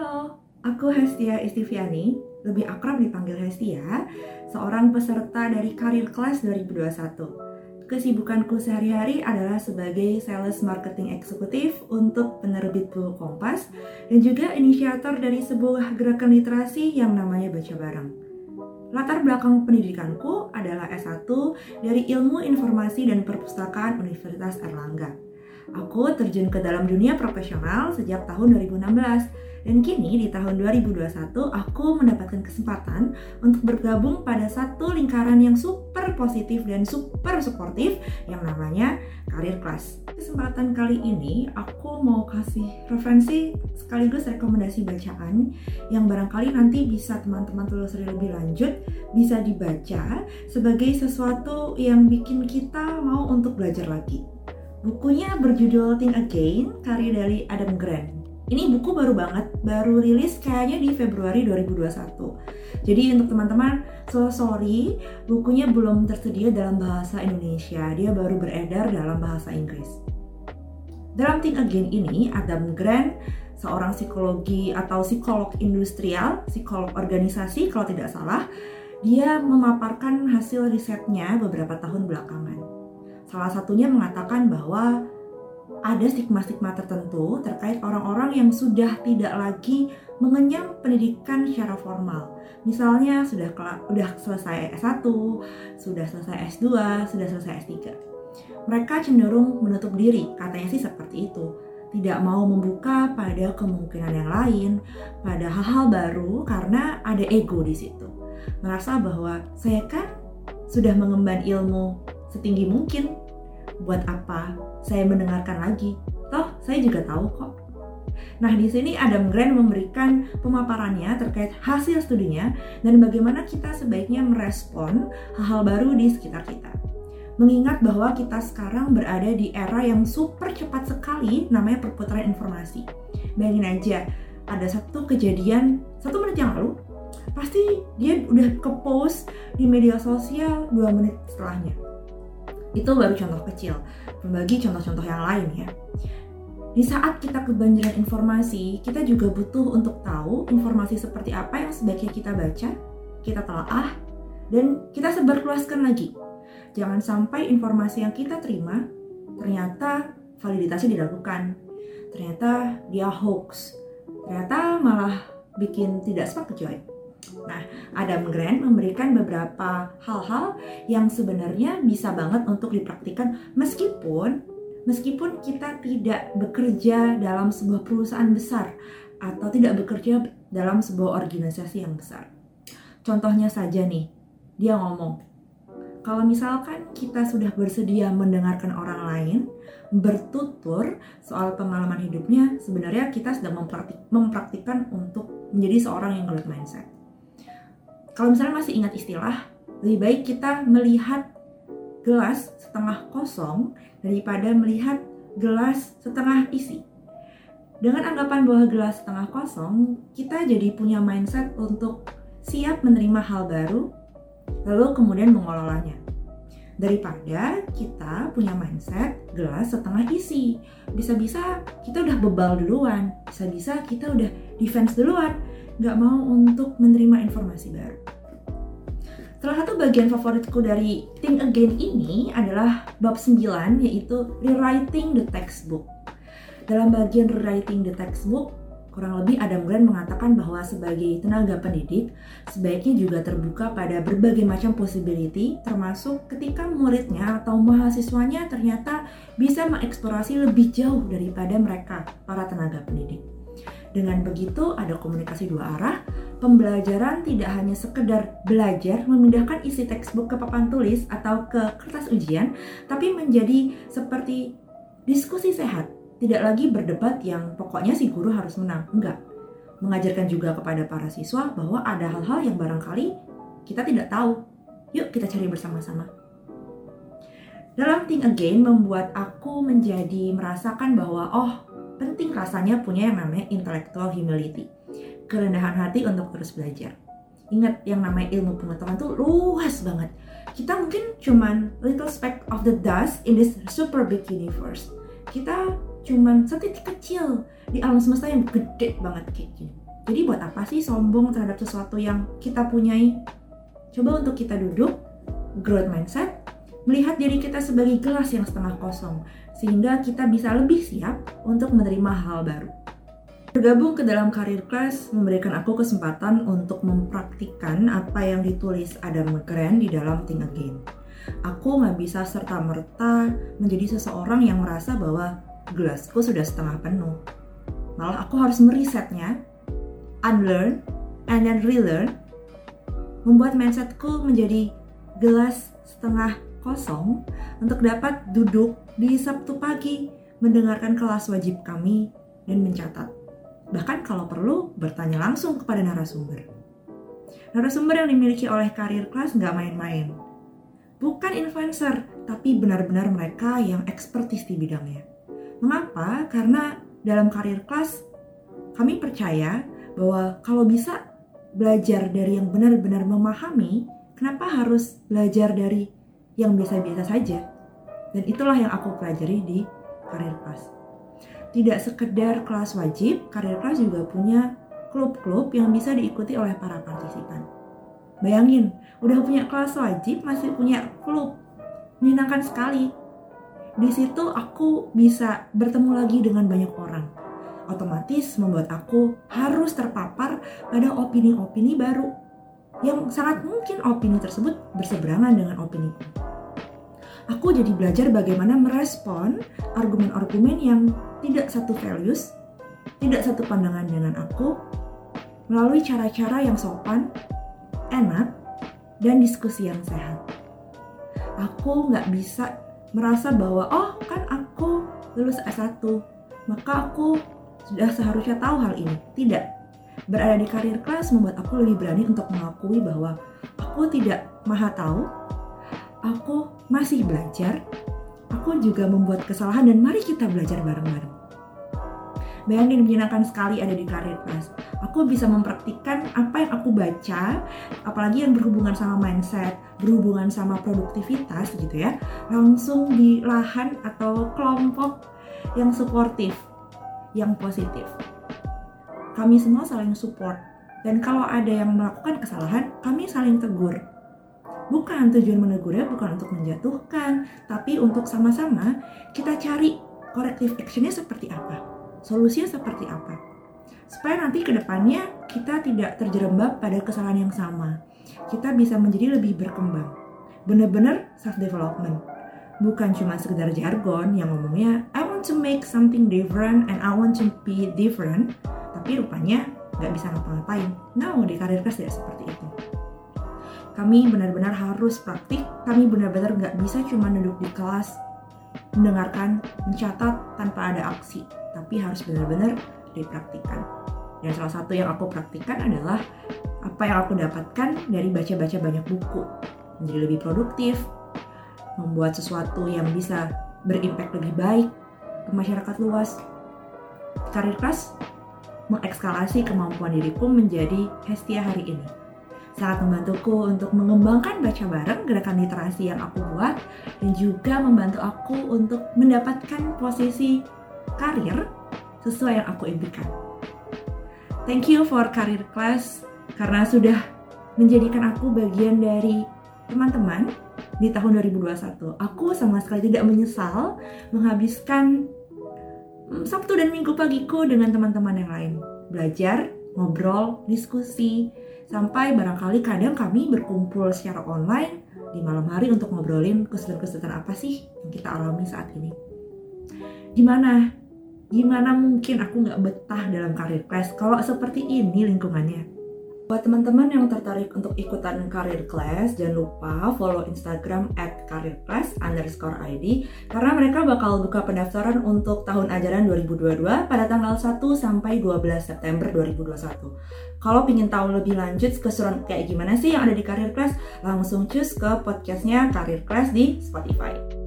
Halo, aku Hestia Istiviani, lebih akrab dipanggil Hestia, seorang peserta dari Karir Class 2021. Kesibukanku sehari-hari adalah sebagai sales marketing eksekutif untuk penerbit Buku Kompas dan juga inisiator dari sebuah gerakan literasi yang namanya Baca Bareng. Latar belakang pendidikanku adalah S1 dari Ilmu Informasi dan Perpustakaan Universitas Erlangga. Aku terjun ke dalam dunia profesional sejak tahun 2016 dan kini di tahun 2021 aku mendapatkan kesempatan untuk bergabung pada satu lingkaran yang super positif dan super suportif yang namanya Karir Class. Kesempatan kali ini aku mau kasih referensi sekaligus rekomendasi bacaan yang barangkali nanti bisa teman-teman telusuri lebih lanjut bisa dibaca sebagai sesuatu yang bikin kita mau untuk belajar lagi. Bukunya berjudul Think Again, karya dari Adam Grant. Ini buku baru banget, baru rilis kayaknya di Februari 2021. Jadi untuk teman-teman, so sorry, bukunya belum tersedia dalam bahasa Indonesia. Dia baru beredar dalam bahasa Inggris. Dalam Think Again ini, Adam Grant, seorang psikologi atau psikolog industrial, psikolog organisasi kalau tidak salah, dia memaparkan hasil risetnya beberapa tahun belakangan. Salah satunya mengatakan bahwa ada stigma-stigma tertentu terkait orang-orang yang sudah tidak lagi mengenyam pendidikan secara formal. Misalnya sudah sudah selesai S1, sudah selesai S2, sudah selesai S3. Mereka cenderung menutup diri, katanya sih seperti itu. Tidak mau membuka pada kemungkinan yang lain, pada hal-hal baru karena ada ego di situ. Merasa bahwa saya kan sudah mengemban ilmu setinggi mungkin. Buat apa saya mendengarkan lagi? Toh, saya juga tahu kok. Nah, di sini Adam Grant memberikan pemaparannya terkait hasil studinya dan bagaimana kita sebaiknya merespon hal-hal baru di sekitar kita. Mengingat bahwa kita sekarang berada di era yang super cepat sekali namanya perputaran informasi. Bayangin aja, ada satu kejadian satu menit yang lalu, pasti dia udah ke post di media sosial dua menit setelahnya itu baru contoh kecil. Berbagi contoh-contoh yang lain ya. Di saat kita kebanjiran informasi, kita juga butuh untuk tahu informasi seperti apa yang sebaiknya kita baca, kita telaah, dan kita sebarluaskan lagi. Jangan sampai informasi yang kita terima ternyata validasi dilakukan, ternyata dia hoax, ternyata malah bikin tidak sepak Nah, Adam Grant memberikan beberapa hal-hal yang sebenarnya bisa banget untuk dipraktikkan meskipun meskipun kita tidak bekerja dalam sebuah perusahaan besar atau tidak bekerja dalam sebuah organisasi yang besar. Contohnya saja nih, dia ngomong, kalau misalkan kita sudah bersedia mendengarkan orang lain, bertutur soal pengalaman hidupnya, sebenarnya kita sedang mempraktik, mempraktikkan untuk menjadi seorang yang growth mindset kalau misalnya masih ingat istilah, lebih baik kita melihat gelas setengah kosong daripada melihat gelas setengah isi. Dengan anggapan bahwa gelas setengah kosong, kita jadi punya mindset untuk siap menerima hal baru, lalu kemudian mengelolanya. Daripada kita punya mindset gelas setengah isi. Bisa-bisa kita udah bebal duluan, bisa-bisa kita udah defense duluan, nggak mau untuk menerima informasi baru. Salah satu bagian favoritku dari Think Again ini adalah bab 9 yaitu Rewriting the Textbook. Dalam bagian Rewriting the Textbook, kurang lebih Adam Grant mengatakan bahwa sebagai tenaga pendidik, sebaiknya juga terbuka pada berbagai macam possibility, termasuk ketika muridnya atau mahasiswanya ternyata bisa mengeksplorasi lebih jauh daripada mereka, para tenaga pendidik. Dengan begitu ada komunikasi dua arah, pembelajaran tidak hanya sekedar belajar memindahkan isi textbook ke papan tulis atau ke kertas ujian, tapi menjadi seperti diskusi sehat. Tidak lagi berdebat yang pokoknya si guru harus menang. Enggak. Mengajarkan juga kepada para siswa bahwa ada hal-hal yang barangkali kita tidak tahu. Yuk kita cari bersama-sama. Dalam Think Again membuat aku menjadi merasakan bahwa oh penting rasanya punya yang namanya intellectual humility. Kerendahan hati untuk terus belajar. Ingat yang namanya ilmu pengetahuan tuh luas banget. Kita mungkin cuman little speck of the dust in this super big universe. Kita cuman setitik kecil di alam semesta yang gede banget kayak gini. Jadi buat apa sih sombong terhadap sesuatu yang kita punyai? Coba untuk kita duduk, growth mindset, melihat diri kita sebagai gelas yang setengah kosong, sehingga kita bisa lebih siap untuk menerima hal baru. Bergabung ke dalam karir class memberikan aku kesempatan untuk mempraktikkan apa yang ditulis Adam McGran di dalam Think Again. Aku nggak bisa serta-merta menjadi seseorang yang merasa bahwa gelasku sudah setengah penuh. Malah aku harus merisetnya, unlearn, and then relearn, membuat mindsetku menjadi gelas setengah kosong untuk dapat duduk di Sabtu pagi mendengarkan kelas wajib kami dan mencatat bahkan kalau perlu bertanya langsung kepada narasumber. Narasumber yang dimiliki oleh karir kelas nggak main-main. Bukan influencer, tapi benar-benar mereka yang ekspertis di bidangnya. Mengapa? Karena dalam karir kelas, kami percaya bahwa kalau bisa belajar dari yang benar-benar memahami, kenapa harus belajar dari yang biasa-biasa saja? Dan itulah yang aku pelajari di karir kelas tidak sekedar kelas wajib, karir kelas juga punya klub-klub yang bisa diikuti oleh para partisipan. Bayangin, udah punya kelas wajib, masih punya klub. Menyenangkan sekali. Di situ aku bisa bertemu lagi dengan banyak orang. Otomatis membuat aku harus terpapar pada opini-opini baru. Yang sangat mungkin opini tersebut berseberangan dengan opiniku. Aku jadi belajar bagaimana merespon argumen-argumen yang tidak satu values, tidak satu pandangan dengan aku, melalui cara-cara yang sopan, enak, dan diskusi yang sehat. Aku nggak bisa merasa bahwa, oh kan aku lulus S1, maka aku sudah seharusnya tahu hal ini. Tidak. Berada di karir kelas membuat aku lebih berani untuk mengakui bahwa aku tidak maha tahu, aku masih belajar, aku juga membuat kesalahan dan mari kita belajar bareng-bareng. Bayangin menyenangkan sekali ada di karir class. Aku bisa mempraktikkan apa yang aku baca, apalagi yang berhubungan sama mindset, berhubungan sama produktivitas gitu ya, langsung di lahan atau kelompok yang suportif, yang positif. Kami semua saling support, dan kalau ada yang melakukan kesalahan, kami saling tegur bukan tujuan menegurnya bukan untuk menjatuhkan, tapi untuk sama-sama kita cari corrective actionnya seperti apa, solusinya seperti apa. Supaya nanti ke depannya kita tidak terjerembab pada kesalahan yang sama. Kita bisa menjadi lebih berkembang. Benar-benar self-development. Bukan cuma sekedar jargon yang ngomongnya I want to make something different and I want to be different. Tapi rupanya nggak bisa ngapa-ngapain. No, di karir kelas tidak seperti itu kami benar-benar harus praktik kami benar-benar nggak bisa cuma duduk di kelas mendengarkan mencatat tanpa ada aksi tapi harus benar-benar dipraktikkan dan salah satu yang aku praktikkan adalah apa yang aku dapatkan dari baca-baca banyak buku. Menjadi lebih produktif membuat sesuatu yang bisa berimpact lebih baik ke masyarakat luas. Karir kelas mengekskalasi kemampuan diriku menjadi Hestia hari ini. Sangat membantuku untuk mengembangkan baca bareng gerakan literasi yang aku buat dan juga membantu aku untuk mendapatkan posisi karir sesuai yang aku impikan. Thank you for Career Class karena sudah menjadikan aku bagian dari teman-teman di tahun 2021. Aku sama sekali tidak menyesal menghabiskan mm, Sabtu dan Minggu pagiku dengan teman-teman yang lain. Belajar, ngobrol, diskusi, Sampai barangkali kadang kami berkumpul secara online di malam hari untuk ngobrolin kesulitan-kesulitan apa sih yang kita alami saat ini. Gimana? Gimana mungkin aku nggak betah dalam karir class kalau seperti ini lingkungannya? Buat teman-teman yang tertarik untuk ikutan karir class, jangan lupa follow Instagram at underscore ID karena mereka bakal buka pendaftaran untuk tahun ajaran 2022 pada tanggal 1 sampai 12 September 2021. Kalau ingin tahu lebih lanjut keseruan kayak gimana sih yang ada di karir class, langsung cus ke podcastnya karir class di Spotify.